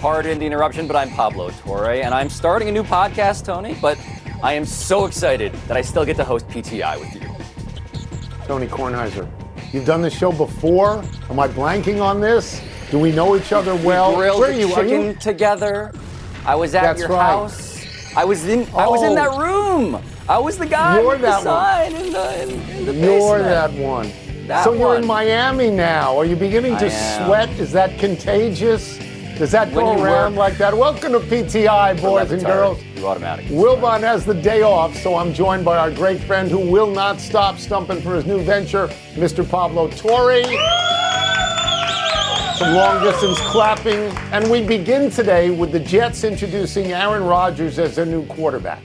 Pardon the interruption, but I'm Pablo Torre, and I'm starting a new podcast, Tony, but I am so excited that I still get to host PTI with you. Tony Kornheiser, you've done this show before. Am I blanking on this? Do we know each other well? We grilled Where are you? Are you? together. I was at That's your right. house. I was in. I was in Oh. that room. I was the guy You're with the that one. in the in, in the You're basement. that one. That so you're in. Miami now. Are you beginning to sweat? Is that contagious? Does that When go around work- like that? Welcome to PTI, boys and girls. You automatic. Wilbon has the day off, so I'm joined by our great friend who will not stop stumping for his new venture, Mr. Pablo Torre. Some long distance clapping. And we begin today with the Jets introducing Aaron Rodgers as their new quarterback.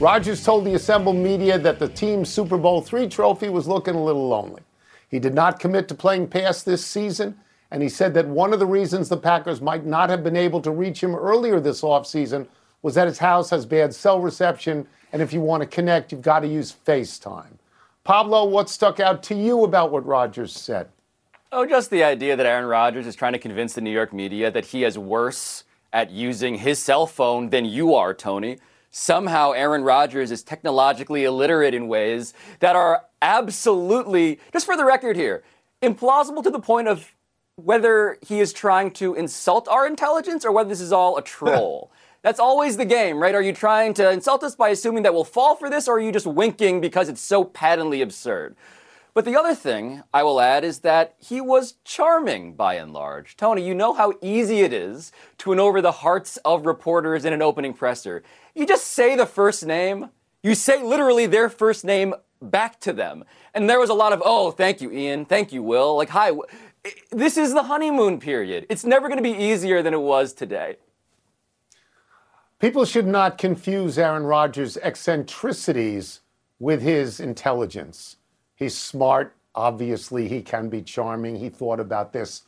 Rodgers told the assembled media that the team's Super Bowl III trophy was looking a little lonely. He did not commit to playing past this season, and he said that one of the reasons the Packers might not have been able to reach him earlier this offseason was that his house has bad cell reception, and if you want to connect, you've got to use FaceTime. Pablo, what stuck out to you about what Rodgers said? Oh, just the idea that Aaron Rodgers is trying to convince the New York media that he is worse at using his cell phone than you are, Tony. Somehow, Aaron Rodgers is technologically illiterate in ways that are absolutely, just for the record here, implausible to the point of whether he is trying to insult our intelligence or whether this is all a troll. That's always the game, right? Are you trying to insult us by assuming that we'll fall for this, or are you just winking because it's so patently absurd? But the other thing I will add is that he was charming by and large. Tony, you know how easy it is to win over the hearts of reporters in an opening presser. You just say the first name, you say literally their first name back to them. And there was a lot of, oh, thank you, Ian. Thank you, Will. Like, hi. This is the honeymoon period. It's never going to be easier than it was today. People should not confuse Aaron Rodgers' eccentricities with his intelligence. He's smart. Obviously, he can be charming. He thought about this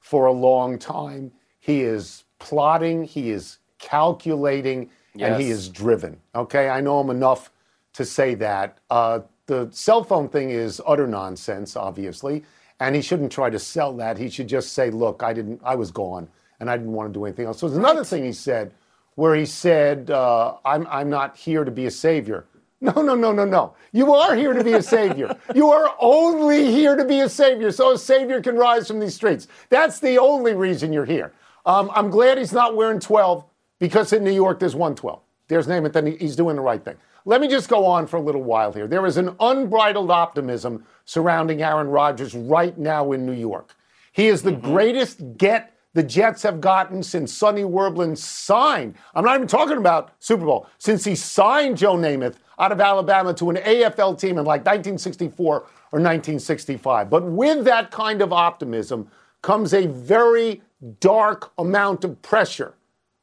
for a long time. He is plotting, he is calculating, and he is driven. Okay, I know him enough to say that. Uh, the cell phone thing is utter nonsense, obviously, and he shouldn't try to sell that. He should just say, "Look, I didn't. I was gone, and I didn't want to do anything else." So there's another thing he said, where he said, uh, "I'm I'm not here to be a savior." No, no, no, no, no. You are here to be a savior. you are only here to be a savior, so a savior can rise from these streets. That's the only reason you're here. Um, I'm glad he's not wearing 12 because in New York there's 112. There's name it, then he's doing the right thing. Let me just go on for a little while here. There is an unbridled optimism surrounding Aaron Rodgers right now in New York. He is the mm-hmm. greatest get the Jets have gotten since Sonny Werblin signed. I'm not even talking about Super Bowl. Since he signed Joe Namath out of Alabama to an AFL team in like 1964 or 1965. But with that kind of optimism comes a very dark amount of pressure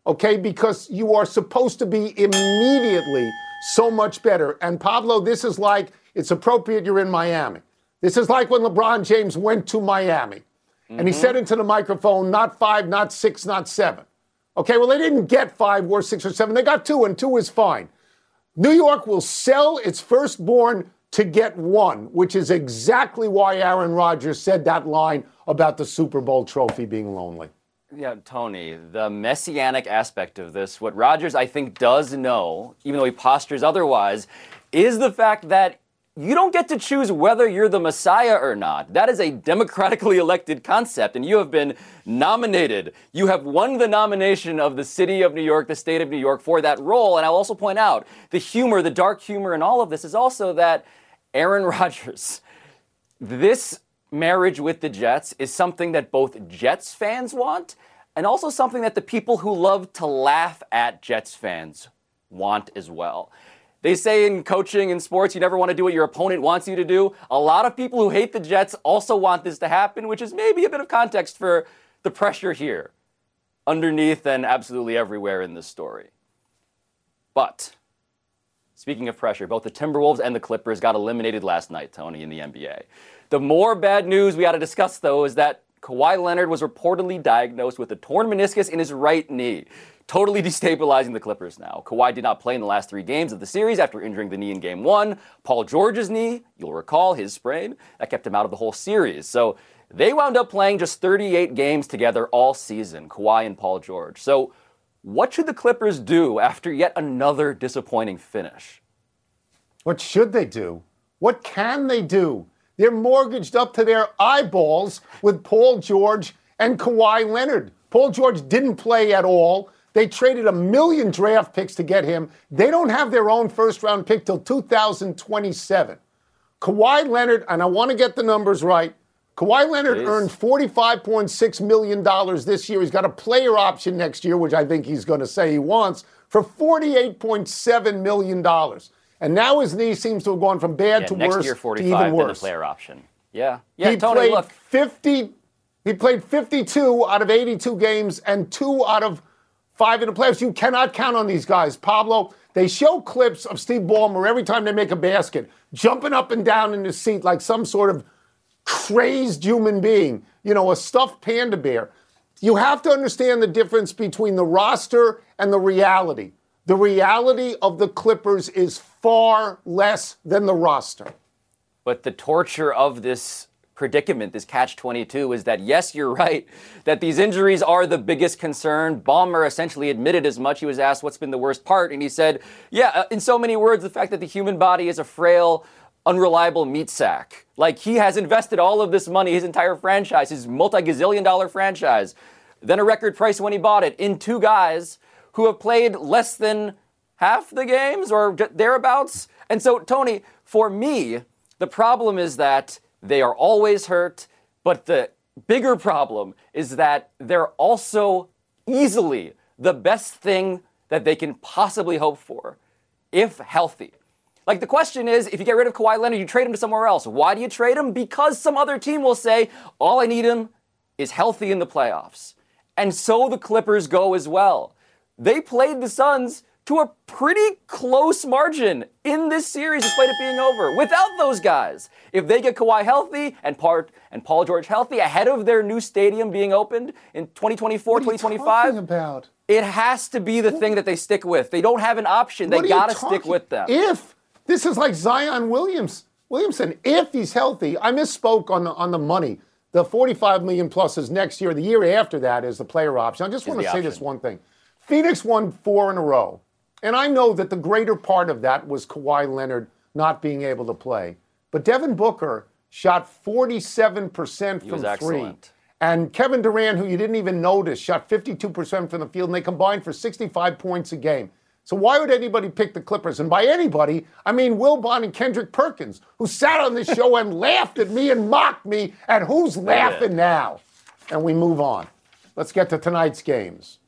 okay? Because you are supposed to be immediately so much better. And Pablo, this is like it's appropriate you're in Miami. This is like when LeBron James went to Miami and he mm-hmm. said into the microphone, not five, not six, not seven. Okay, well, they didn't get five or six or seven. They got two, and two is fine. New York will sell its firstborn to get one, which is exactly why Aaron Rodgers said that line about the Super Bowl trophy being lonely. Yeah, Tony, the messianic aspect of this, what Rodgers, I think, does know, even though he postures otherwise, is the fact that you don't get to choose whether you're the Messiah or not. That is a democratically elected concept, and you have been nominated. You have won the nomination of the city of New York, the state of New York, for that role. And I'll also point out the humor, the dark humor in all of this is also that Aaron Rodgers, this marriage with the Jets is something that both Jets fans want and also something that the people who love to laugh at Jets fans want as well. They say in coaching and sports, you never want to do what your opponent wants you to do. A lot of people who hate the Jets also want this to happen, which is maybe a bit of context for the pressure here, underneath and absolutely everywhere in this story. But speaking of pressure, both the Timberwolves and the Clippers got eliminated last night, Tony, in the NBA. The more bad news we got to discuss, though, is that Kawhi Leonard was reportedly diagnosed with a torn meniscus in his right knee, totally destabilizing the Clippers now. Kawhi did not play in the last three games of the series after injuring the knee in game one. Paul George's knee, you'll recall his sprain, that kept him out of the whole series. So they wound up playing just 38 games together all season, Kawhi and Paul George. So what should the Clippers do after yet another disappointing finish? What should they do? What can they do? They're mortgaged up to their eyeballs with Paul George and Kawhi Leonard. Paul George didn't play at all. They traded a million draft picks to get him. They don't have their own first round pick till 2027. Kawhi Leonard, and I want to get the numbers right. Kawhi Leonard Please. earned $45.6 million this year. He's got a player option next year, which I think he's going to say he wants, for $48.7 million. And now his knee seems to have gone from bad yeah, to next worse year 45, to even worse. Then the player option. Yeah. Yeah, he Tony, played look. 50 he played 52 out of 82 games and 2 out of 5 in the playoffs. You cannot count on these guys. Pablo, they show clips of Steve Ballmer every time they make a basket, jumping up and down in his seat like some sort of crazed human being, you know, a stuffed panda bear. You have to understand the difference between the roster and the reality. The reality of the Clippers is far less than the roster. But the torture of this predicament, this catch 22, is that yes, you're right, that these injuries are the biggest concern. Ballmer essentially admitted as much. He was asked what's been the worst part, and he said, yeah, uh, in so many words, the fact that the human body is a frail, unreliable meat sack. Like he has invested all of this money, his entire franchise, his multi gazillion dollar franchise, then a record price when he bought it, in two guys who have played less than half the games or thereabouts. And so, Tony, for me, the problem is that they are always hurt, but the bigger problem is that they're also easily the best thing that they can possibly hope for if healthy. Like the question is, if you get rid of Kawhi Leonard, you trade him to somewhere else. Why do you trade him? Because some other team will say, all I need him is healthy in the playoffs. And so the Clippers go as well they played the Suns to a pretty close margin in this series, despite it being over. Without those guys, if they get Kawhi healthy and Part and Paul George healthy ahead of their new stadium being opened in 2024, 2025, about? it has to be the thing that they stick with. They don't have an option. They got to stick with them. If this is like Zion Williams, Williamson, if he's healthy, I misspoke on the on the money. The 45 million plus is next year. The year after that is the player option. I just want to say option. this one thing. Phoenix won four in a row. And I know that the greater part of that was Kawhi Leonard not being able to play. But Devin Booker shot 47% from three. Excellent. And Kevin Durant, who you didn't even notice, shot 52% from the field, and they combined for 65 points a game. So why would anybody pick the Clippers? And by anybody, I mean Will Wilbon and Kendrick Perkins, who sat on this show and laughed at me and mocked me. And who's laughing now? And we move on. Let's get to tonight's games.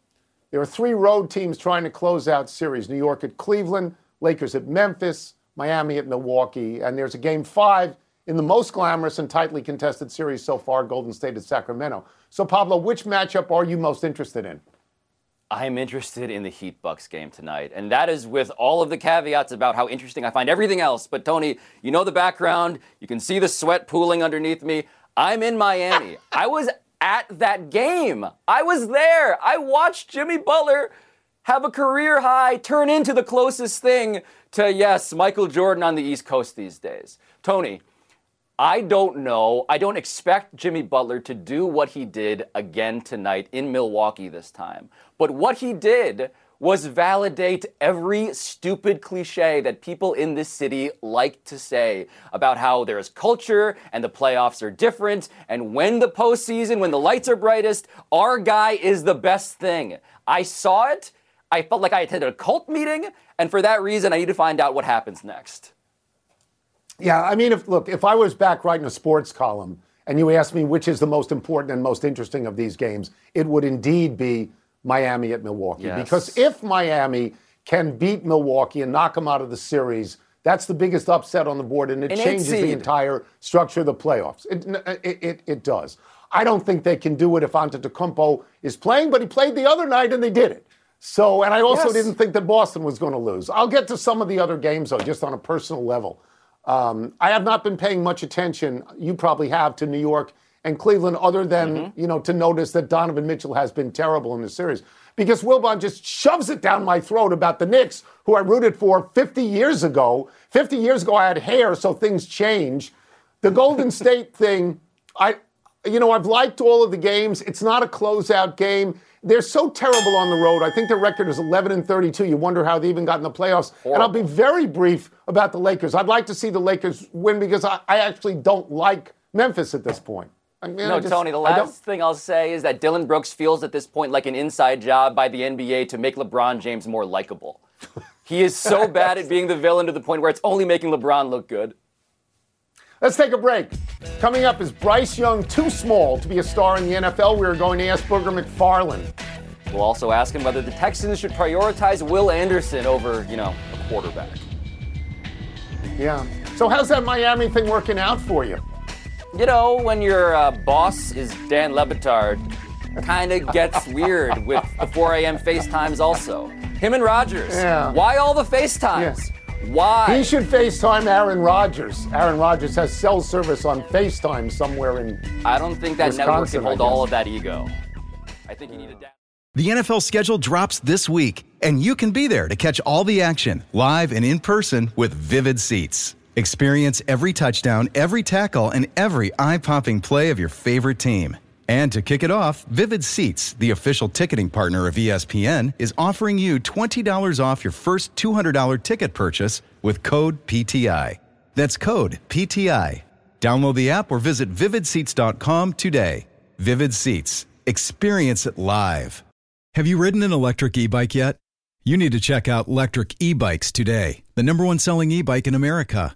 There are three road teams trying to close out series New York at Cleveland, Lakers at Memphis, Miami at Milwaukee. And there's a game five in the most glamorous and tightly contested series so far Golden State at Sacramento. So, Pablo, which matchup are you most interested in? I'm interested in the Heat Bucks game tonight. And that is with all of the caveats about how interesting I find everything else. But, Tony, you know the background. You can see the sweat pooling underneath me. I'm in Miami. I was at that game. I was there. I watched Jimmy Butler have a career high turn into the closest thing to, yes, Michael Jordan on the East Coast these days. Tony, I don't know. I don't expect Jimmy Butler to do what he did again tonight in Milwaukee this time. But what he did was validate every stupid cliche that people in this city like to say about how there's culture and the playoffs are different. And when the postseason, when the lights are brightest, our guy is the best thing. I saw it. I felt like I attended a cult meeting. And for that reason, I need to find out what happens next. Yeah, I mean, if look, if I was back writing a sports column and you asked me which is the most important and most interesting of these games, it would indeed be Miami at Milwaukee. Yes. Because if Miami can beat Milwaukee and knock them out of the series, that's the biggest upset on the board, and it An changes the entire structure of the playoffs. It, it, it, it does. I don't think they can do it if Antetokounmpo is playing, but he played the other night and they did it. So, and I also yes. didn't think that Boston was going to lose. I'll get to some of the other games, though, just on a personal level. Um, I have not been paying much attention, you probably have, to New York and Cleveland, other than, mm-hmm. you know, to notice that Donovan Mitchell has been terrible in the series. Because Wilbon just shoves it down my throat about the Knicks, who I rooted for 50 years ago. 50 years ago, I had hair, so things change. The Golden State thing, I, you know, I've liked all of the games. It's not a closeout game. They're so terrible on the road. I think their record is 11 and 32. You wonder how they even got in the playoffs. Horrible. And I'll be very brief about the Lakers. I'd like to see the Lakers win because I, I actually don't like Memphis at this point. I mean, no, just, Tony, the last thing I'll say is that Dillon Brooks feels at this point like an inside job by the NBA to make LeBron James more likable. he is so bad at being the villain to the point where it's only making LeBron look good. Let's take a break. Coming up is Bryce Young too small to be a star in the NFL? We're going to ask Booger McFarland. We'll also ask him whether the Texans should prioritize Will Anderson over, you know, a quarterback. Yeah. So how's that Miami thing working out for you? You know, when your uh, boss is Dan Le Batard, kind of gets weird with the 4 a.m. FaceTimes also. Him and Rodgers. Yeah. Why all the FaceTimes? Yeah. Why? He should FaceTime Aaron Rodgers. Aaron Rodgers has cell service on FaceTime somewhere in. I don't think that Wisconsin, network can hold all of that ego. I think you need a. Da- the NFL schedule drops this week, and you can be there to catch all the action live and in person with Vivid Seats. Experience every touchdown, every tackle, and every eye-popping play of your favorite team. And to kick it off, Vivid Seats, the official ticketing partner of ESPN, is offering you $20 off your first $200 ticket purchase with code PTI. That's code PTI. Download the app or visit vividseats.com today. Vivid Seats. Experience it live. Have you ridden an electric e bike yet? You need to check out Lectric E Bikes today, the number one selling e bike in America.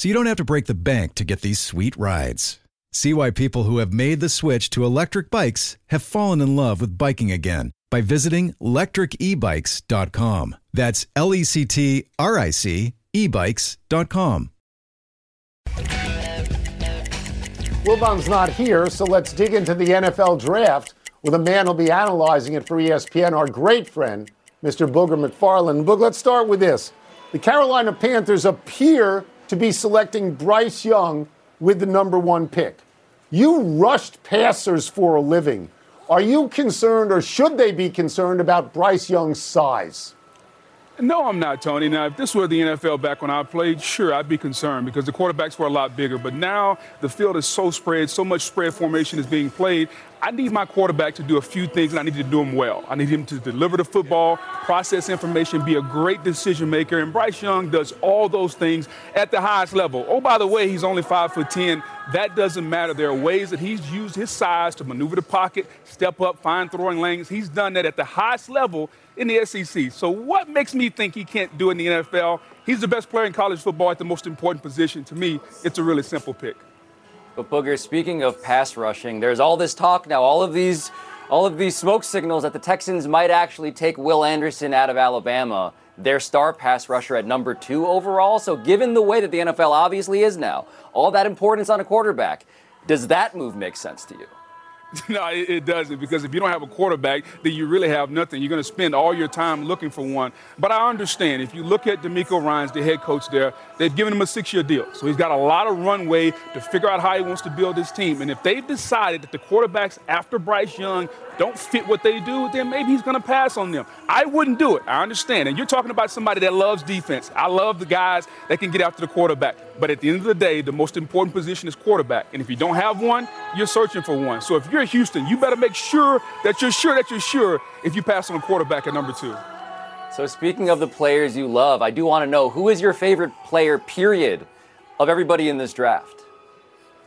so you don't have to break the bank to get these sweet rides. See why people who have made the switch to electric bikes have fallen in love with biking again by visiting lectricebikes.com. That's L E C T R I C ebikes.com. Wilbon's not here, so let's dig into the NFL draft with a man who'll be analyzing it for ESPN, our great friend, Mr. Booger McFarland. Boog, let's start with this. The Carolina Panthers appear to be selecting Bryce Young with the number one pick. You rushed passers for a living. Are you concerned, or should they be concerned, about Bryce Young's size? No, I'm not, Tony. Now, if this were the NFL back when I played, sure, I'd be concerned because the quarterbacks were a lot bigger. But now the field is so spread, so much spread formation is being played. I need my quarterback to do a few things, and I need to do them well. I need him to deliver the football, process information, be a great decision maker. And Bryce Young does all those things at the highest level. Oh, by the way, he's only five foot ten. That doesn't matter. There are ways that he's used his size to maneuver the pocket, step up, find throwing lanes. He's done that at the highest level in the SEC. So, what makes me think he can't do in the NFL? He's the best player in college football at the most important position. To me, it's a really simple pick. But Booger, speaking of pass rushing, there's all this talk now, all of these all of these smoke signals that the Texans might actually take Will Anderson out of Alabama, their star pass rusher at number two overall. So given the way that the NFL obviously is now, all that importance on a quarterback, does that move make sense to you? No, it, doesn't because if you don't have a quarterback, then you really have nothing. You're going to spend all your time looking for one. But I understand if you look at DeMeco Ryans, the head coach there, they've given him a six-year deal, so he's got a lot of runway to figure out how he wants to build his team. And if they've decided that the quarterbacks after Bryce Young don't fit what they do, then maybe he's going to pass on them. I wouldn't do it. I understand. And you're talking about somebody that loves defense. I love the guys that can get after the quarterback. But at the end of the day, the most important position is quarterback. And if you don't have one, you're searching for one. So if you're Houston, you better make sure that you're sure that you're sure if you pass on a quarterback at number two. So speaking of the players you love, I do want to know who is your favorite player, period, of everybody in this draft?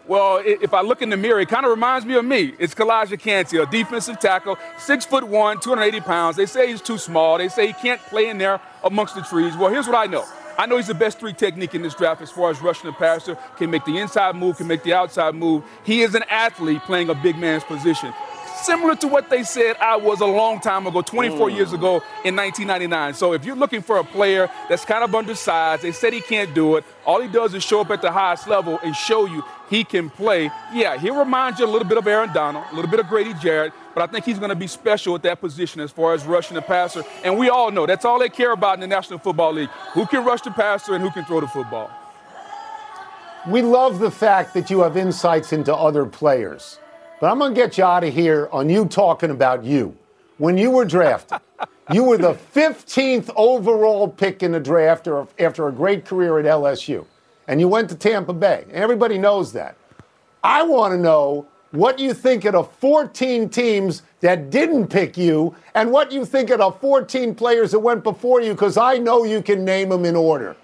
Well, if I look in the mirror, it kind of reminds me of me. It's Calijah Kancey, a defensive tackle, six foot one, 280 pounds. They say he's too small. They say he can't play in there amongst the trees. Well, here's what I know. I know he's the best three technique in this draft as far as rushing the passer, can make the inside move, can make the outside move. He is an athlete playing a big man's position similar to what they said I was a long time ago, 24 mm. years ago in 1999. So if you're looking for a player that's kind of undersized, they said he can't do it. All he does is show up at the highest level and show you he can play. Yeah, he'll remind you a little bit of Aaron Donald, a little bit of Grady Jarrett, but I think he's going to be special at that position as far as rushing the passer. And we all know that's all they care about in the National Football League who can rush the passer and who can throw the football. We love the fact that you have insights into other players. But I'm going to get you out of here on you talking about you. When you were drafted, you were the 15th overall pick in the draft after a great career at LSU. And you went to Tampa Bay. Everybody knows that. I want to know what you think of the 14 teams that didn't pick you and what you think of the 14 players that went before you, because I know you can name them in order.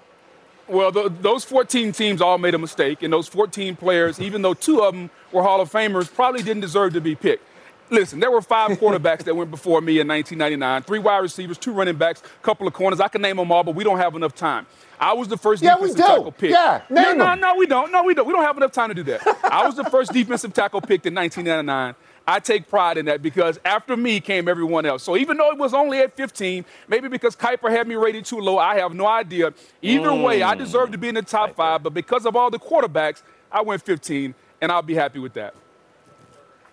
Well, the, those 14 teams all made a mistake, and those 14 players, even though two of them were Hall of Famers, probably didn't deserve to be picked. Listen, there were five quarterbacks that went before me in 1999, three wide receivers, two running backs, a couple of corners. I can name them all, but we don't have enough time. I was the first yeah, defensive tackle pick. Yeah, name no, no, no, we don't. No, we don't. We don't have enough time to do that. I was the first defensive tackle picked in 1999. I take pride in that because after me came everyone else. So even though it was only at 15, maybe because Kiper had me rated too low, I have no idea. Either mm. way, I mm. deserve to be in the top five, but because of all the quarterbacks, I went 15, and I'll be happy with that.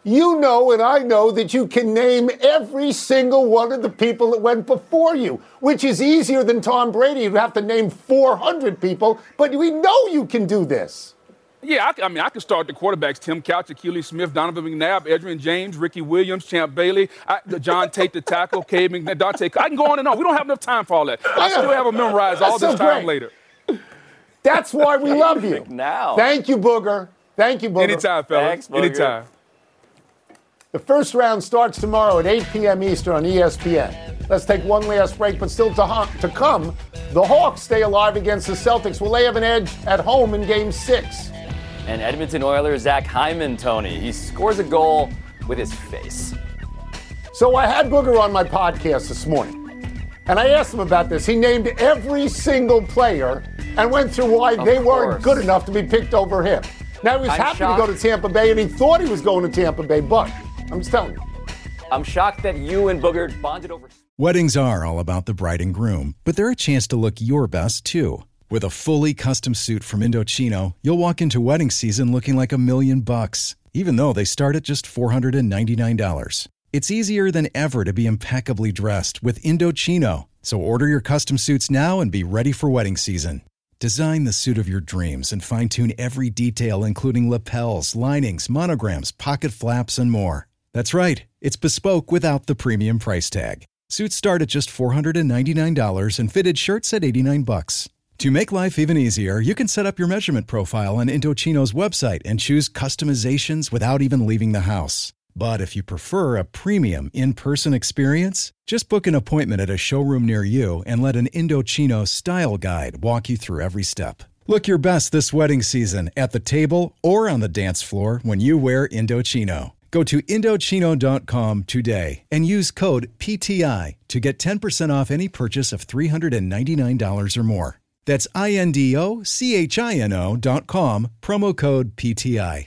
You know, and I know that you can name every single one of the people that went before you, which is easier than Tom Brady. You have to name 400 people, but we know you can do this. Yeah, I, I, mean, I could start the quarterbacks: Tim Couch, Akili Smith, Donovan McNabb, Edgerrin James, Ricky Williams, Champ Bailey, I, John Tait, the tackle, Cade McNabb, Daunte. I can go on and on. We don't have enough time for all that. I still have them memorized all this time later. That's why we love you. now. Thank you, Booger. Thank you, Booger. Anytime, fellas. Thanks, Booger. Anytime. The first round starts tomorrow at 8 p.m. Eastern on ESPN. Let's take one last break, but still to, to come, the Hawks stay alive against the Celtics. Will they have an edge at home in Game 6? And Edmonton Oilers Zach Hyman, Tony. He scores a goal with his face. So I had Booger on my podcast this morning. And I asked him about this. He named every single player and went through why of they course. weren't good enough to be picked over him. Now he was I'm happy shocked. to go to Tampa Bay and he thought he was going to Tampa Bay, but I'm just telling you. I'm shocked that you and Booger bonded over. Weddings are all about the bride and groom, but they're a chance to look your best too. With a fully custom suit from Indochino, you'll walk into wedding season looking like a million bucks, even though they start at just $499. It's easier than ever to be impeccably dressed with Indochino. So order your custom suits now and be ready for wedding season. Design the suit of your dreams and fine tune every detail, including lapels, linings, monograms, pocket flaps, and more. That's right, it's bespoke without the premium price tag. Suits start at just $499 and fitted shirts at 89 bucks. To make life even easier, you can set up your measurement profile on Indochino's website and choose customizations without even leaving the house. But if you prefer a premium in person experience, just book an appointment at a showroom near you and let an Indochino style guide walk you through every step. Look your best this wedding season at the table or on the dance floor when you wear Indochino. Go to Indochino.com today and use code PTI to get 10% off any purchase of $399 or more. That's I N D O C H I N O dot com, promo code PTI.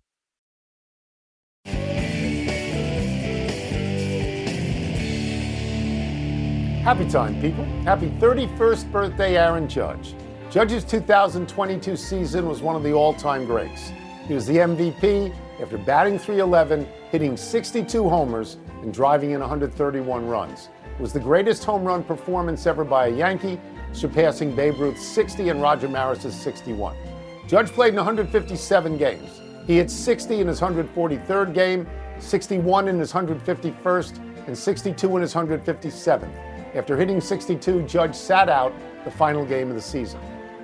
Happy time, people. Happy 31st birthday, Aaron Judge. Judge's 2022 season was one of the all time greats. He was the MVP after batting 311, hitting 62 homers, and driving in 131 runs. It was the greatest home run performance ever by a Yankee, surpassing Babe Ruth's 60 and Roger Maris's 61. Judge played in 157 games. He hit 60 in his 143rd game, 61 in his 151st, and 62 in his 157th. After hitting 62, Judge sat out the final game of the season.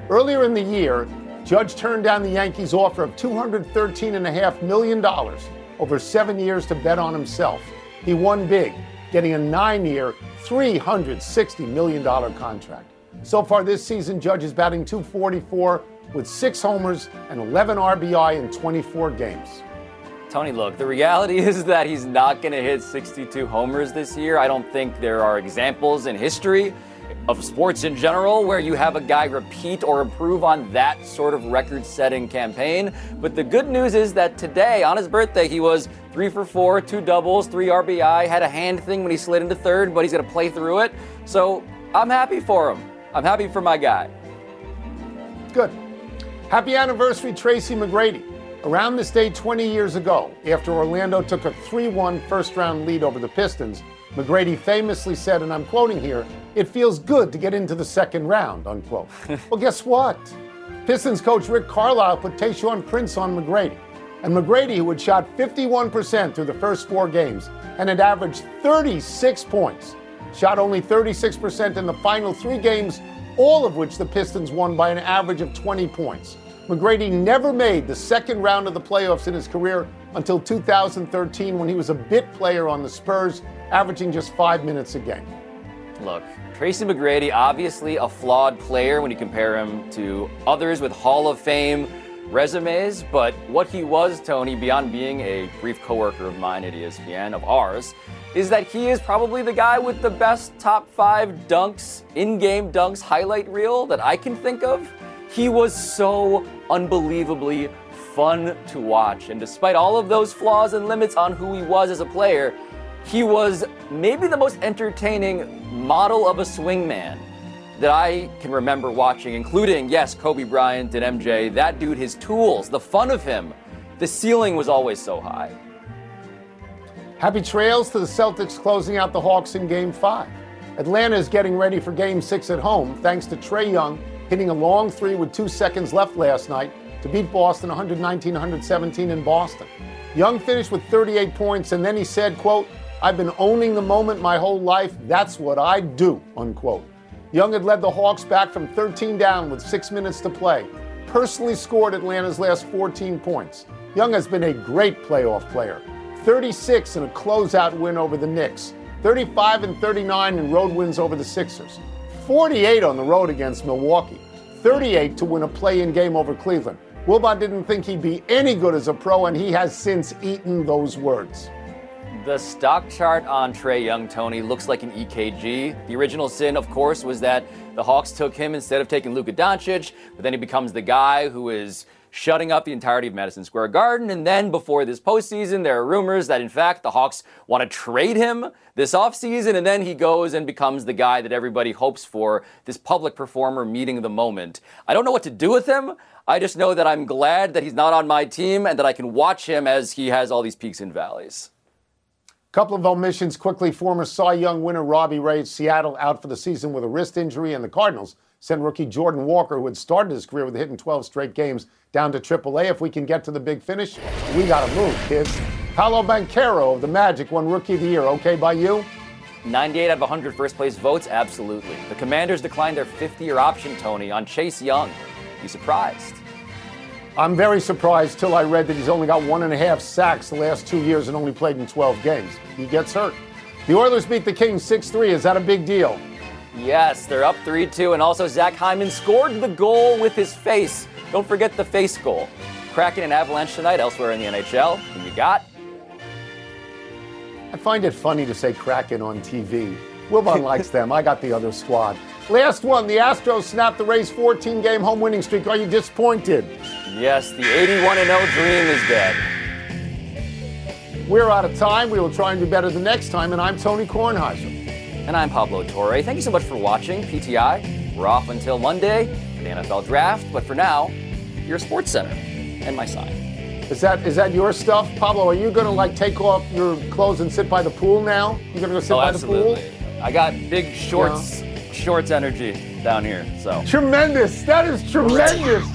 Earlier in the year, Judge turned down the Yankees' offer of $213.5 million over seven years to bet on himself. He won big, getting a nine year, $360 million contract. So far this season, Judge is batting 244 with six homers and 11 RBI in 24 games. Tony, look, the reality is that he's not going to hit 62 homers this year. I don't think there are examples in history of sports in general where you have a guy repeat or improve on that sort of record setting campaign. But the good news is that today, on his birthday, he was three for four, two doubles, three RBI, had a hand thing when he slid into third, but he's going to play through it. So I'm happy for him. I'm happy for my guy. Good. Happy anniversary, Tracy McGrady. Around this day 20 years ago, after Orlando took a 3 1 first round lead over the Pistons, McGrady famously said, and I'm quoting here, it feels good to get into the second round, unquote. well, guess what? Pistons coach Rick Carlisle put Tayshaun Prince on McGrady. And McGrady, who had shot 51% through the first four games and had averaged 36 points, shot only 36% in the final three games, all of which the Pistons won by an average of 20 points. McGrady never made the second round of the playoffs in his career until 2013 when he was a bit player on the Spurs, averaging just five minutes a game. Look, Tracy McGrady, obviously a flawed player when you compare him to others with Hall of Fame resumes, but what he was, Tony, beyond being a brief coworker of mine at ESPN, of ours, is that he is probably the guy with the best top five dunks, in game dunks highlight reel that I can think of. He was so unbelievably fun to watch. And despite all of those flaws and limits on who he was as a player, he was maybe the most entertaining model of a swingman that I can remember watching, including, yes, Kobe Bryant and MJ. That dude, his tools, the fun of him, the ceiling was always so high. Happy trails to the Celtics closing out the Hawks in Game 5. Atlanta is getting ready for Game 6 at home thanks to Trae Young hitting a long three with two seconds left last night to beat Boston 119 117 in Boston. Young finished with 38 points, and then he said, quote, I've been owning the moment my whole life. That's what I do, unquote. Young had led the Hawks back from 13 down with six minutes to play, personally scored Atlanta's last 14 points. Young has been a great playoff player. 36 in a closeout win over the Knicks, 35 and 39 in road wins over the Sixers. 48 on the road against Milwaukee, 38 to win a play in game over Cleveland. Wilbon didn't think he'd be any good as a pro, and he has since eaten those words. The stock chart on Trae Young, Tony, looks like an EKG. The original sin, of course, was that the Hawks took him instead of taking Luka Doncic, but then he becomes the guy who is shutting up the entirety of Madison Square Garden. And then before this postseason, there are rumors that in fact the Hawks want to trade him this offseason. And then he goes and becomes the guy that everybody hopes for, this public performer meeting the moment. I don't know what to do with him. I just know that I'm glad that he's not on my team and that I can watch him as he has all these peaks and valleys. Couple of omissions quickly. Former Cy Young winner Robbie Ray, Seattle out for the season with a wrist injury, and the Cardinals sent rookie Jordan Walker, who had started his career with a hit in 12 straight games, down to AAA. If we can get to the big finish, we got to move, kids. Paolo Banchero of the Magic won Rookie of the Year. Okay by you? 98 out of 100 first place votes? Absolutely. The Commanders declined their 50 year option, Tony, on Chase Young. You surprised? I'm very surprised till I read that he's only got one and a half sacks the last two years and only played in 12 games. He gets hurt. The Oilers beat the Kings 6 3. Is that a big deal? Yes, they're up 3 2, and also Zach Hyman scored the goal with his face. Don't forget the face goal. Kraken and Avalanche tonight, elsewhere in the NHL. Who you got? I find it funny to say Kraken on TV. Wilbon likes them. I got the other squad. Last one, the Astros snapped the Rays' 14 game home winning streak. Are you disappointed? Yes, the 81 0 dream is dead. We're out of time. We will try and do better the next time, and I'm Tony Kornheiser. And I'm Pablo Torre. Thank you so much for watching PTI. We're off until Monday for the NFL draft, but for now, your Sports Center and my sign. Is that is that your stuff, Pablo? Are you gonna like take off your clothes and sit by the pool now? You're gonna go sit oh, by absolutely. the pool? I got big shorts, shorts energy down here. So tremendous. That is tremendous.